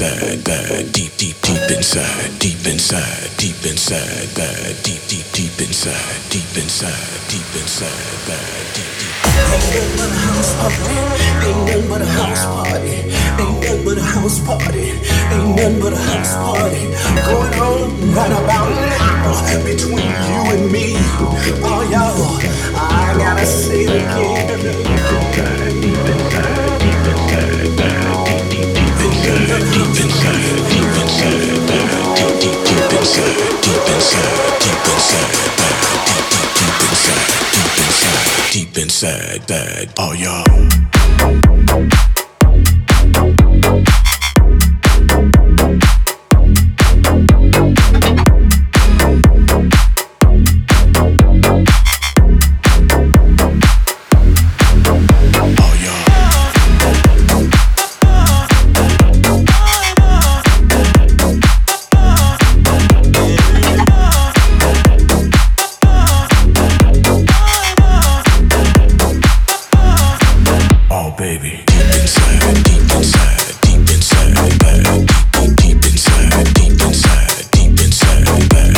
inside, bad, deep, deep, deep inside, deep inside, deep inside, bad, deep, deep, deep inside, deep inside, deep inside, bad, deep, deep. Ain't nothing but a house party. Ain't nothing but a house party. Ain't nothing but a house party. Ain't nothing but a house party. Going on right about. sad, dead, oh yo. Deep inside, deep inside.